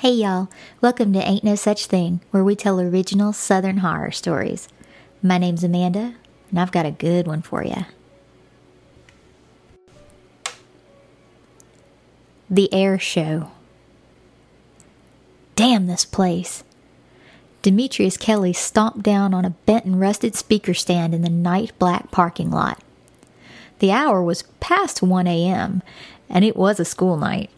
Hey y'all, welcome to Ain't No Such Thing, where we tell original Southern horror stories. My name's Amanda, and I've got a good one for you. The Air Show. Damn this place. Demetrius Kelly stomped down on a bent and rusted speaker stand in the night black parking lot. The hour was past 1 a.m., and it was a school night.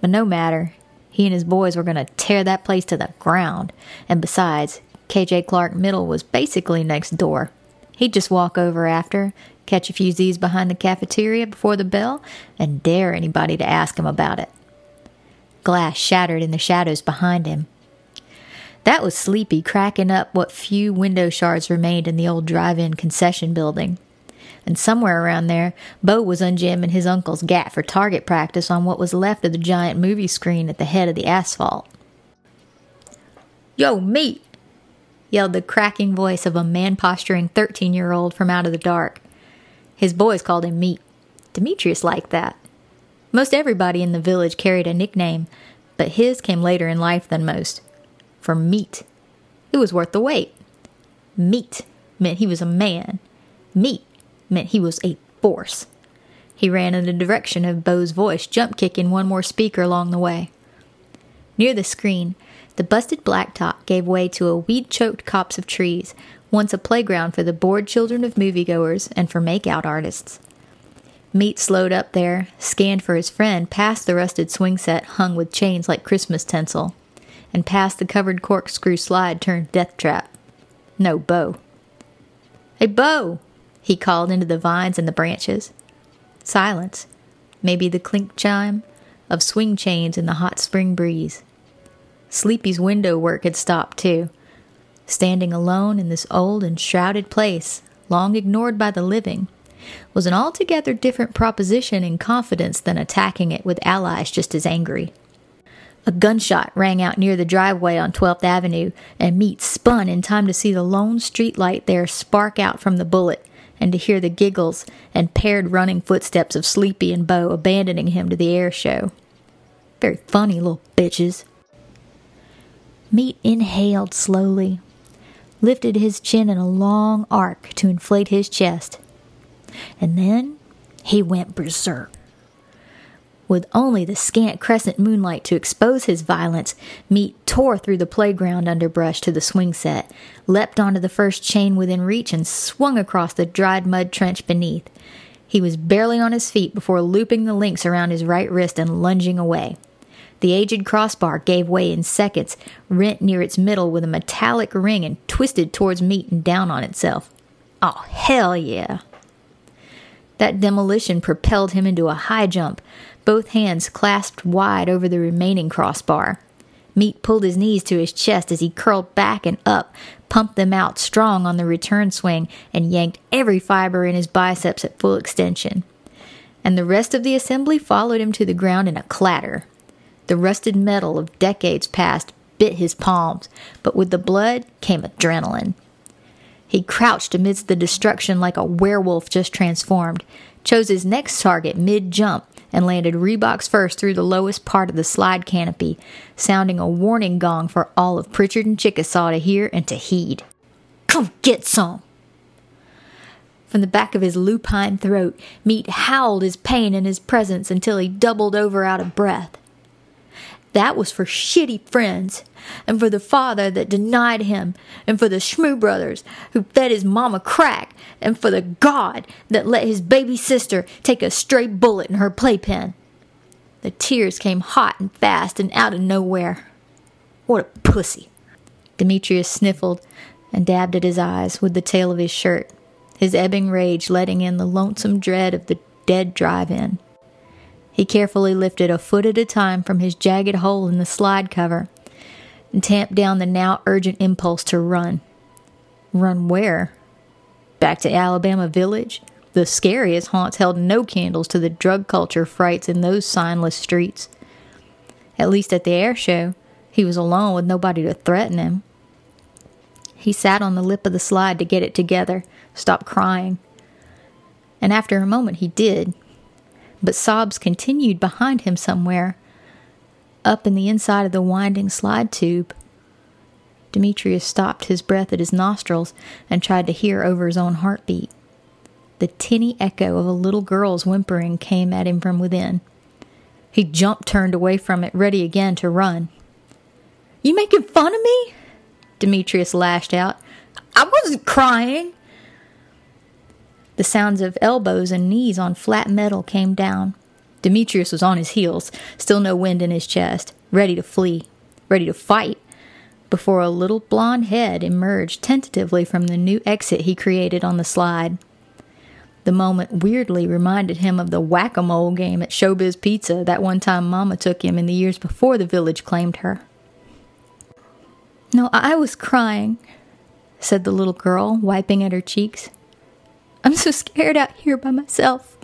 But no matter, he and his boys were going to tear that place to the ground. And besides, KJ Clark Middle was basically next door. He'd just walk over after, catch a few Z's behind the cafeteria before the bell, and dare anybody to ask him about it. Glass shattered in the shadows behind him. That was Sleepy cracking up what few window shards remained in the old drive in concession building and somewhere around there, Bo was unjamming his uncle's gat for target practice on what was left of the giant movie screen at the head of the asphalt. Yo, meat! yelled the cracking voice of a man posturing 13 year old from out of the dark. His boys called him Meat. Demetrius liked that. Most everybody in the village carried a nickname, but his came later in life than most. For meat. It was worth the wait. Meat meant he was a man. Meat meant he was a force. He ran in the direction of Bo's voice, jump kicking one more speaker along the way. Near the screen, the busted blacktop gave way to a weed choked copse of trees, once a playground for the bored children of moviegoers and for make-out artists. Meat slowed up there, scanned for his friend, past the rusted swing set hung with chains like Christmas tinsel, and past the covered corkscrew slide turned death trap. No Bo. A Bo! He called into the vines and the branches. Silence, maybe the clink chime of swing chains in the hot spring breeze. Sleepy's window work had stopped too. Standing alone in this old and shrouded place, long ignored by the living, was an altogether different proposition in confidence than attacking it with allies just as angry. A gunshot rang out near the driveway on 12th Avenue, and Meat spun in time to see the lone street light there spark out from the bullet and to hear the giggles and paired running footsteps of Sleepy and Bo abandoning him to the air show. Very funny little bitches. Meat inhaled slowly, lifted his chin in a long arc to inflate his chest, and then he went berserk. With only the scant crescent moonlight to expose his violence, Meat tore through the playground underbrush to the swing set, leapt onto the first chain within reach, and swung across the dried mud trench beneath. He was barely on his feet before looping the links around his right wrist and lunging away. The aged crossbar gave way in seconds, rent near its middle with a metallic ring, and twisted towards Meat and down on itself. Oh, hell yeah! That demolition propelled him into a high jump, both hands clasped wide over the remaining crossbar. Meat pulled his knees to his chest as he curled back and up, pumped them out strong on the return swing, and yanked every fiber in his biceps at full extension. And the rest of the assembly followed him to the ground in a clatter. The rusted metal of decades past bit his palms, but with the blood came adrenaline. He crouched amidst the destruction like a werewolf just transformed, chose his next target mid jump, and landed Reeboks first through the lowest part of the slide canopy, sounding a warning gong for all of Prichard and Chickasaw to hear and to heed. Come get some! From the back of his lupine throat, Meat howled his pain and his presence until he doubled over out of breath. That was for shitty friends, and for the father that denied him, and for the Shmoo brothers who fed his mama crack, and for the God that let his baby sister take a stray bullet in her playpen. The tears came hot and fast and out of nowhere. What a pussy. Demetrius sniffled and dabbed at his eyes with the tail of his shirt, his ebbing rage letting in the lonesome dread of the dead drive in. He carefully lifted a foot at a time from his jagged hole in the slide cover and tamped down the now urgent impulse to run. Run where? Back to Alabama Village? The scariest haunts held no candles to the drug culture frights in those signless streets. At least at the air show, he was alone with nobody to threaten him. He sat on the lip of the slide to get it together, stop crying. And after a moment he did, but sobs continued behind him somewhere. up in the inside of the winding slide tube. Demetrius stopped his breath at his nostrils and tried to hear over his own heartbeat. The tinny echo of a little girl's whimpering came at him from within. He jumped turned away from it, ready again to run. You making fun of me? Demetrius lashed out. I wasn't crying. The sounds of elbows and knees on flat metal came down. Demetrius was on his heels, still no wind in his chest, ready to flee, ready to fight, before a little blond head emerged tentatively from the new exit he created on the slide. The moment weirdly reminded him of the whack a mole game at Showbiz Pizza that one time Mama took him in the years before the village claimed her. No, I was crying, said the little girl, wiping at her cheeks. I'm so scared out here by myself.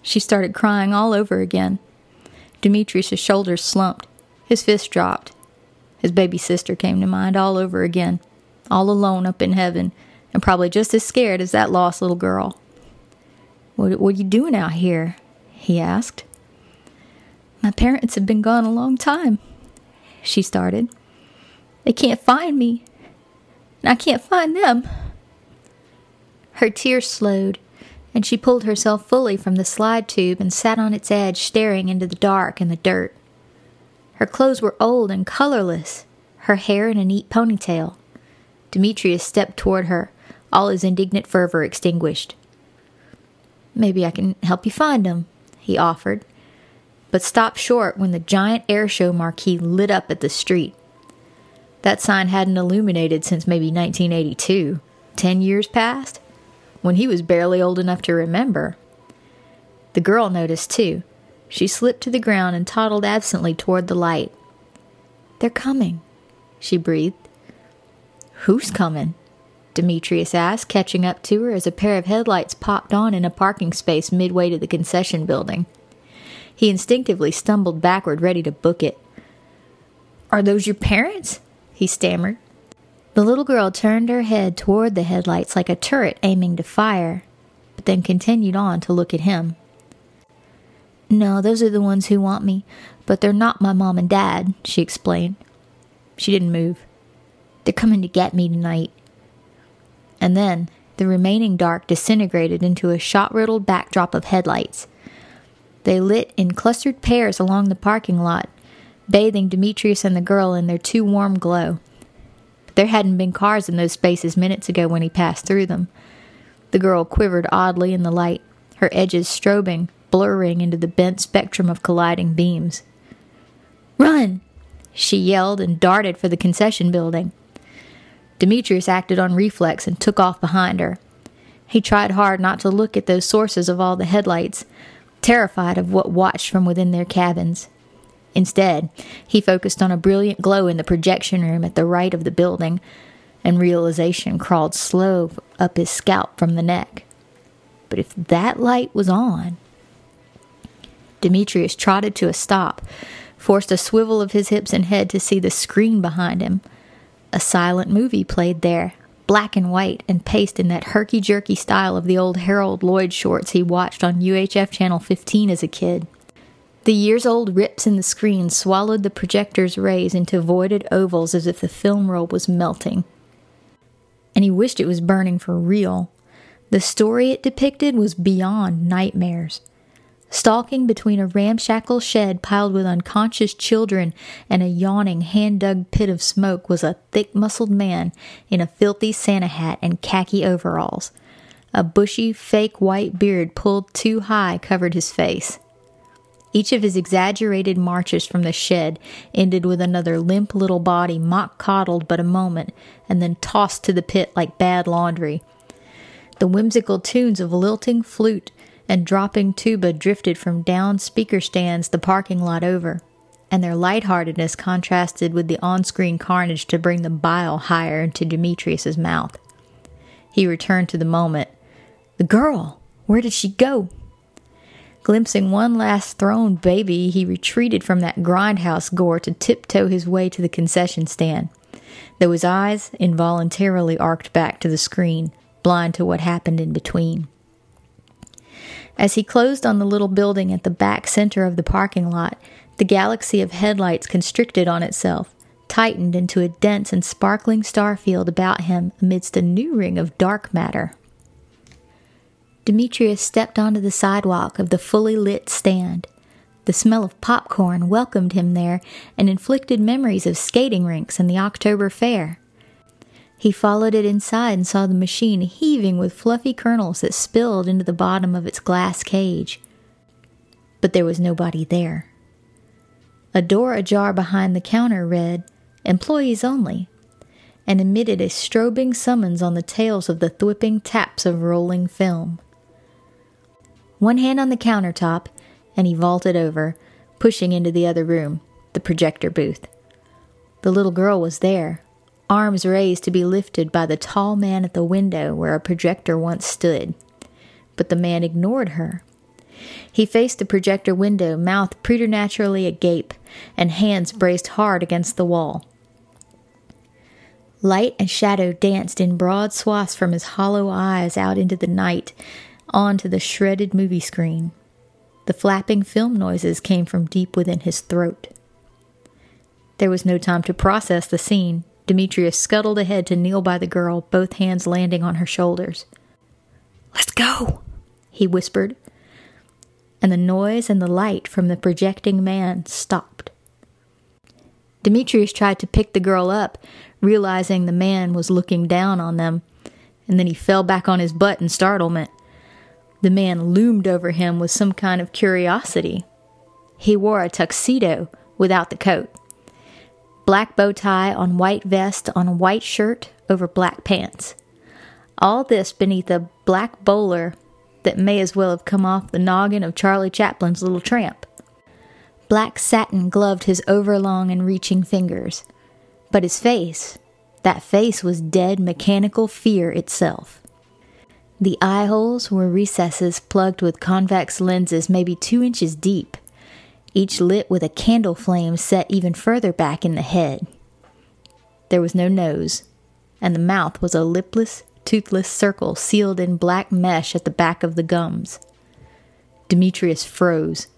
She started crying all over again. Demetrius's shoulders slumped. His fist dropped. His baby sister came to mind all over again, all alone up in heaven, and probably just as scared as that lost little girl. What, what are you doing out here? he asked. My parents have been gone a long time, she started. They can't find me, and I can't find them. Her tears slowed, and she pulled herself fully from the slide tube and sat on its edge, staring into the dark and the dirt. Her clothes were old and colorless, her hair in a neat ponytail. Demetrius stepped toward her, all his indignant fervor extinguished. Maybe I can help you find them, he offered, but stopped short when the giant airshow marquee lit up at the street. That sign hadn't illuminated since maybe 1982. Ten years passed? When he was barely old enough to remember. The girl noticed too. She slipped to the ground and toddled absently toward the light. They're coming, she breathed. Who's coming? Demetrius asked, catching up to her as a pair of headlights popped on in a parking space midway to the concession building. He instinctively stumbled backward, ready to book it. Are those your parents? he stammered. The little girl turned her head toward the headlights like a turret aiming to fire, but then continued on to look at him. No, those are the ones who want me, but they're not my mom and dad, she explained. She didn't move. They're coming to get me tonight. And then the remaining dark disintegrated into a shot riddled backdrop of headlights. They lit in clustered pairs along the parking lot, bathing Demetrius and the girl in their too warm glow. There hadn't been cars in those spaces minutes ago when he passed through them. The girl quivered oddly in the light, her edges strobing, blurring into the bent spectrum of colliding beams. Run! she yelled and darted for the concession building. Demetrius acted on reflex and took off behind her. He tried hard not to look at those sources of all the headlights, terrified of what watched from within their cabins. Instead, he focused on a brilliant glow in the projection room at the right of the building, and realization crawled slow up his scalp from the neck. But if that light was on. Demetrius trotted to a stop, forced a swivel of his hips and head to see the screen behind him. A silent movie played there, black and white and paced in that herky jerky style of the old Harold Lloyd shorts he watched on UHF Channel 15 as a kid. The years old rips in the screen swallowed the projector's rays into voided ovals as if the film roll was melting. And he wished it was burning for real. The story it depicted was beyond nightmares. Stalking between a ramshackle shed piled with unconscious children and a yawning, hand dug pit of smoke was a thick muscled man in a filthy Santa hat and khaki overalls. A bushy, fake white beard pulled too high covered his face. Each of his exaggerated marches from the shed ended with another limp little body mock coddled but a moment, and then tossed to the pit like bad laundry. The whimsical tunes of lilting flute and dropping tuba drifted from down speaker stands the parking lot over, and their lightheartedness contrasted with the on screen carnage to bring the bile higher into Demetrius's mouth. He returned to the moment. The girl! Where did she go? Glimpsing one last thrown baby, he retreated from that grindhouse gore to tiptoe his way to the concession stand, though his eyes involuntarily arced back to the screen, blind to what happened in between. As he closed on the little building at the back center of the parking lot, The galaxy of headlights constricted on itself, tightened into a dense and sparkling star field about him amidst a new ring of dark matter. Demetrius stepped onto the sidewalk of the fully lit stand. The smell of popcorn welcomed him there and inflicted memories of skating rinks and the October Fair. He followed it inside and saw the machine heaving with fluffy kernels that spilled into the bottom of its glass cage. But there was nobody there. A door ajar behind the counter read, Employees Only, and emitted a strobing summons on the tails of the thwipping taps of rolling film. One hand on the countertop, and he vaulted over, pushing into the other room, the projector booth. The little girl was there, arms raised to be lifted by the tall man at the window where a projector once stood. But the man ignored her. He faced the projector window, mouth preternaturally agape, and hands braced hard against the wall. Light and shadow danced in broad swaths from his hollow eyes out into the night, onto the shredded movie screen. The flapping film noises came from deep within his throat. There was no time to process the scene. Demetrius scuttled ahead to kneel by the girl, both hands landing on her shoulders. Let's go, he whispered, and the noise and the light from the projecting man stopped. Demetrius tried to pick the girl up, realizing the man was looking down on them, and then he fell back on his butt in startlement. The man loomed over him with some kind of curiosity. He wore a tuxedo without the coat black bow tie on white vest on a white shirt over black pants. All this beneath a black bowler that may as well have come off the noggin of Charlie Chaplin's little tramp. Black satin gloved his overlong and reaching fingers. But his face, that face was dead mechanical fear itself. The eye holes were recesses plugged with convex lenses maybe two inches deep each lit with a candle flame set even further back in the head. There was no nose, and the mouth was a lipless, toothless circle sealed in black mesh at the back of the gums. Demetrius froze.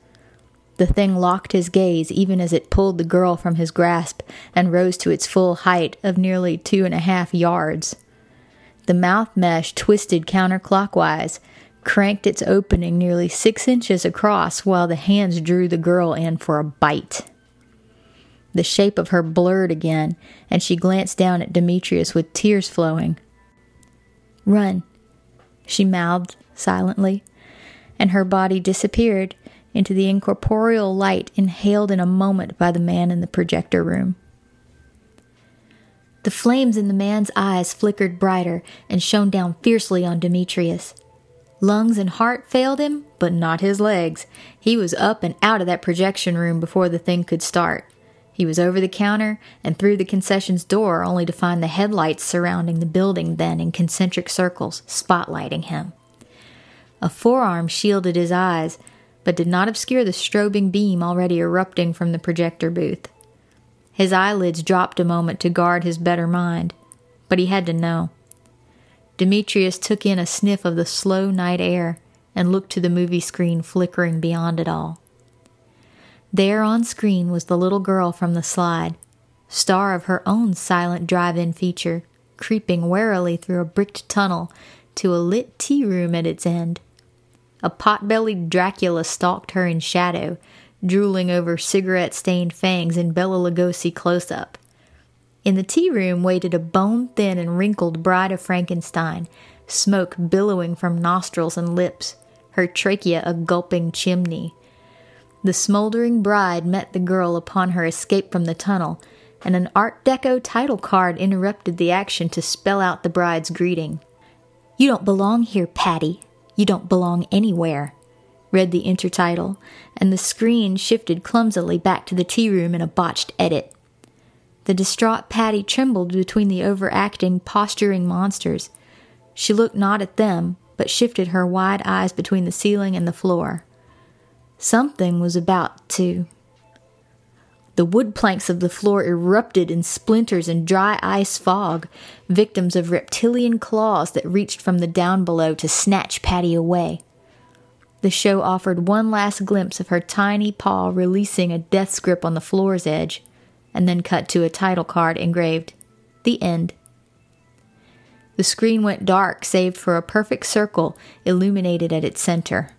The thing locked his gaze even as it pulled the girl from his grasp and rose to its full height of nearly two and a half yards. The mouth mesh twisted counterclockwise, cranked its opening nearly six inches across while the hands drew the girl in for a bite. The shape of her blurred again, and she glanced down at Demetrius with tears flowing. Run, she mouthed silently, and her body disappeared into the incorporeal light inhaled in a moment by the man in the projector room. The flames in the man's eyes flickered brighter and shone down fiercely on Demetrius. Lungs and heart failed him, but not his legs. He was up and out of that projection room before the thing could start. He was over the counter and through the concessions door only to find the headlights surrounding the building then in concentric circles, spotlighting him. A forearm shielded his eyes, but did not obscure the strobing beam already erupting from the projector booth. His eyelids dropped a moment to guard his better mind, but he had to know. Demetrius took in a sniff of the slow night air and looked to the movie screen flickering beyond it all. There on screen was the little girl from the slide, star of her own silent drive in feature, creeping warily through a bricked tunnel to a lit tea room at its end. A pot bellied Dracula stalked her in shadow, drooling over cigarette stained fangs in Bela Lugosi close up. In the tea room waited a bone thin and wrinkled bride of Frankenstein, smoke billowing from nostrils and lips, her trachea a gulping chimney. The smoldering bride met the girl upon her escape from the tunnel, and an Art Deco title card interrupted the action to spell out the bride's greeting. You don't belong here, Patty. You don't belong anywhere, read the intertitle, and the screen shifted clumsily back to the tea room in a botched edit. The distraught Patty trembled between the overacting, posturing monsters. She looked not at them, but shifted her wide eyes between the ceiling and the floor. Something was about to. The wood planks of the floor erupted in splinters and dry ice fog, victims of reptilian claws that reached from the down below to snatch Patty away. The show offered one last glimpse of her tiny paw releasing a death's grip on the floor's edge, and then cut to a title card engraved, The End. The screen went dark, save for a perfect circle illuminated at its center.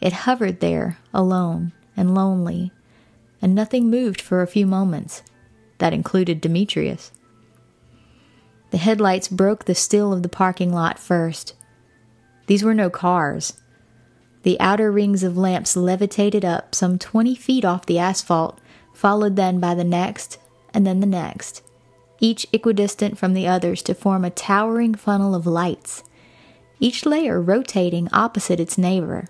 It hovered there, alone and lonely, and nothing moved for a few moments. That included Demetrius. The headlights broke the still of the parking lot first. These were no cars. The outer rings of lamps levitated up some twenty feet off the asphalt, followed then by the next, and then the next each equidistant from the others to form a towering funnel of lights, each layer rotating opposite its neighbor.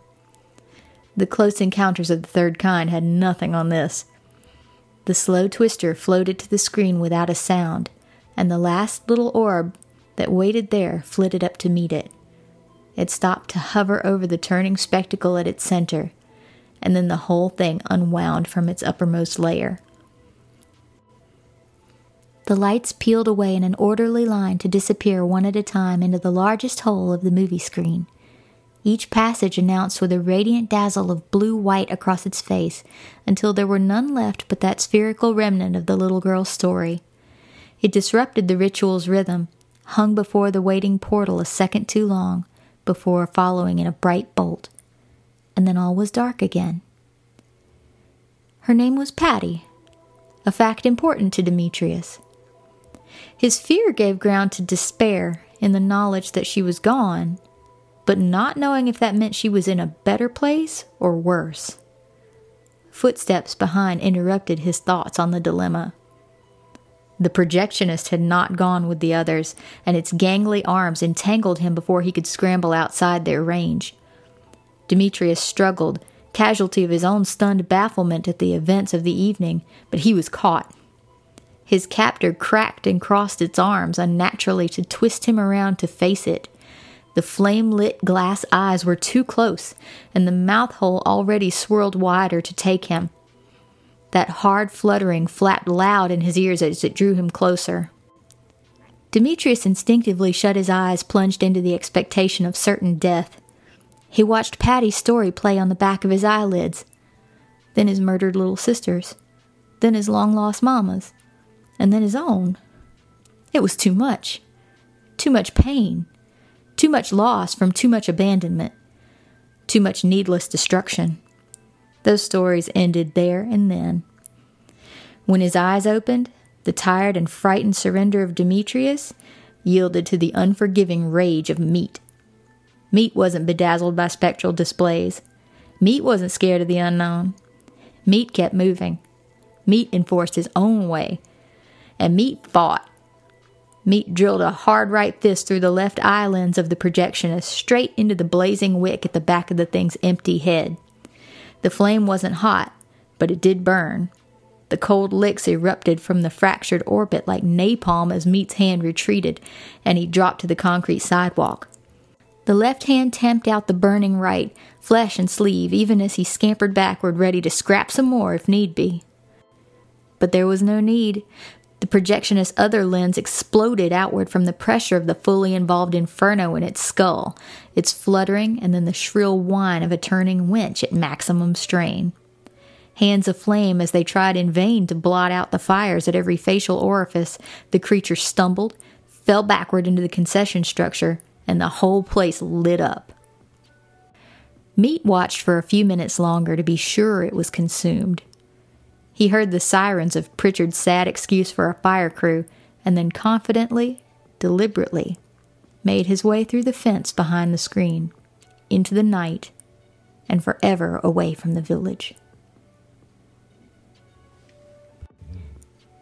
The close encounters of the third kind had nothing on this. The slow twister floated to the screen without a sound, and the last little orb that waited there flitted up to meet it. It stopped to hover over the turning spectacle at its center, and then the whole thing unwound from its uppermost layer. The lights peeled away in an orderly line to disappear one at a time into the largest hole of the movie screen. Each passage announced with a radiant dazzle of blue white across its face until there were none left but that spherical remnant of the little girl's story. It disrupted the ritual's rhythm, hung before the waiting portal a second too long, before following in a bright bolt. And then all was dark again. Her name was Patty, a fact important to Demetrius. His fear gave ground to despair in the knowledge that she was gone, but not knowing if that meant she was in a better place or worse. Footsteps behind interrupted his thoughts on the dilemma. The projectionist had not gone with the others, and its gangly arms entangled him before he could scramble outside their range. Demetrius struggled, casualty of his own stunned bafflement at the events of the evening, but he was caught. His captor cracked and crossed its arms unnaturally to twist him around to face it. The flame lit glass eyes were too close, and the mouth hole already swirled wider to take him. That hard fluttering flapped loud in his ears as it drew him closer. Demetrius instinctively shut his eyes, plunged into the expectation of certain death. He watched Patty's story play on the back of his eyelids, then his murdered little sister's, then his long lost mamma's, and then his own. It was too much. Too much pain. Too much loss from too much abandonment. Too much needless destruction. Those stories ended there and then. When his eyes opened, the tired and frightened surrender of Demetrius yielded to the unforgiving rage of meat. Meat wasn't bedazzled by spectral displays. Meat wasn't scared of the unknown. Meat kept moving. Meat enforced his own way. And Meat fought. Meat drilled a hard right fist through the left eye lens of the projectionist, straight into the blazing wick at the back of the thing's empty head. The flame wasn't hot, but it did burn. The cold licks erupted from the fractured orbit like napalm as Meat's hand retreated, and he dropped to the concrete sidewalk. The left hand tamped out the burning right, flesh and sleeve, even as he scampered backward, ready to scrap some more if need be. But there was no need. The projectionist's other lens exploded outward from the pressure of the fully involved inferno in its skull, its fluttering, and then the shrill whine of a turning winch at maximum strain. Hands aflame as they tried in vain to blot out the fires at every facial orifice, the creature stumbled, fell backward into the concession structure, and the whole place lit up. Meat watched for a few minutes longer to be sure it was consumed. He heard the sirens of Prichard's sad excuse for a fire crew, and then confidently, deliberately, made his way through the fence behind the screen, into the night, and forever away from the village.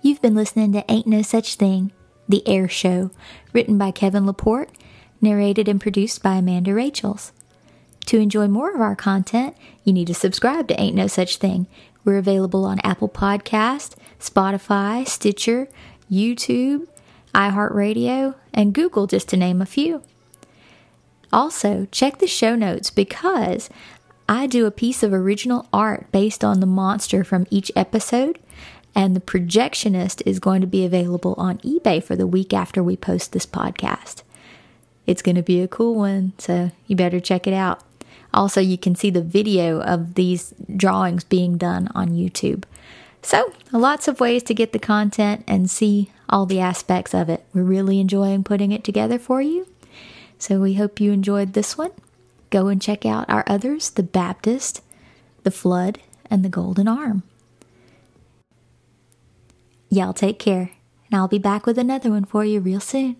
You've been listening to Ain't No Such Thing, the Air Show, written by Kevin Laporte, narrated and produced by Amanda Rachels. To enjoy more of our content, you need to subscribe to Ain't No Such Thing, we're available on Apple Podcast, Spotify, Stitcher, YouTube, iHeartRadio, and Google, just to name a few. Also, check the show notes because I do a piece of original art based on the monster from each episode, and the projectionist is going to be available on eBay for the week after we post this podcast. It's going to be a cool one, so you better check it out. Also, you can see the video of these drawings being done on YouTube. So, lots of ways to get the content and see all the aspects of it. We're really enjoying putting it together for you. So, we hope you enjoyed this one. Go and check out our others The Baptist, The Flood, and The Golden Arm. Y'all take care, and I'll be back with another one for you real soon.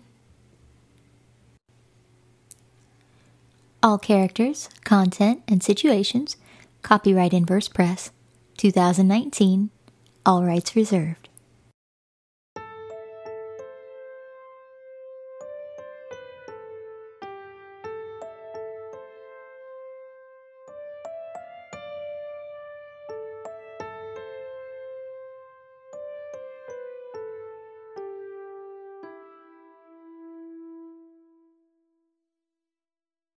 All characters, content, and situations, copyright Inverse Press, 2019, all rights reserved.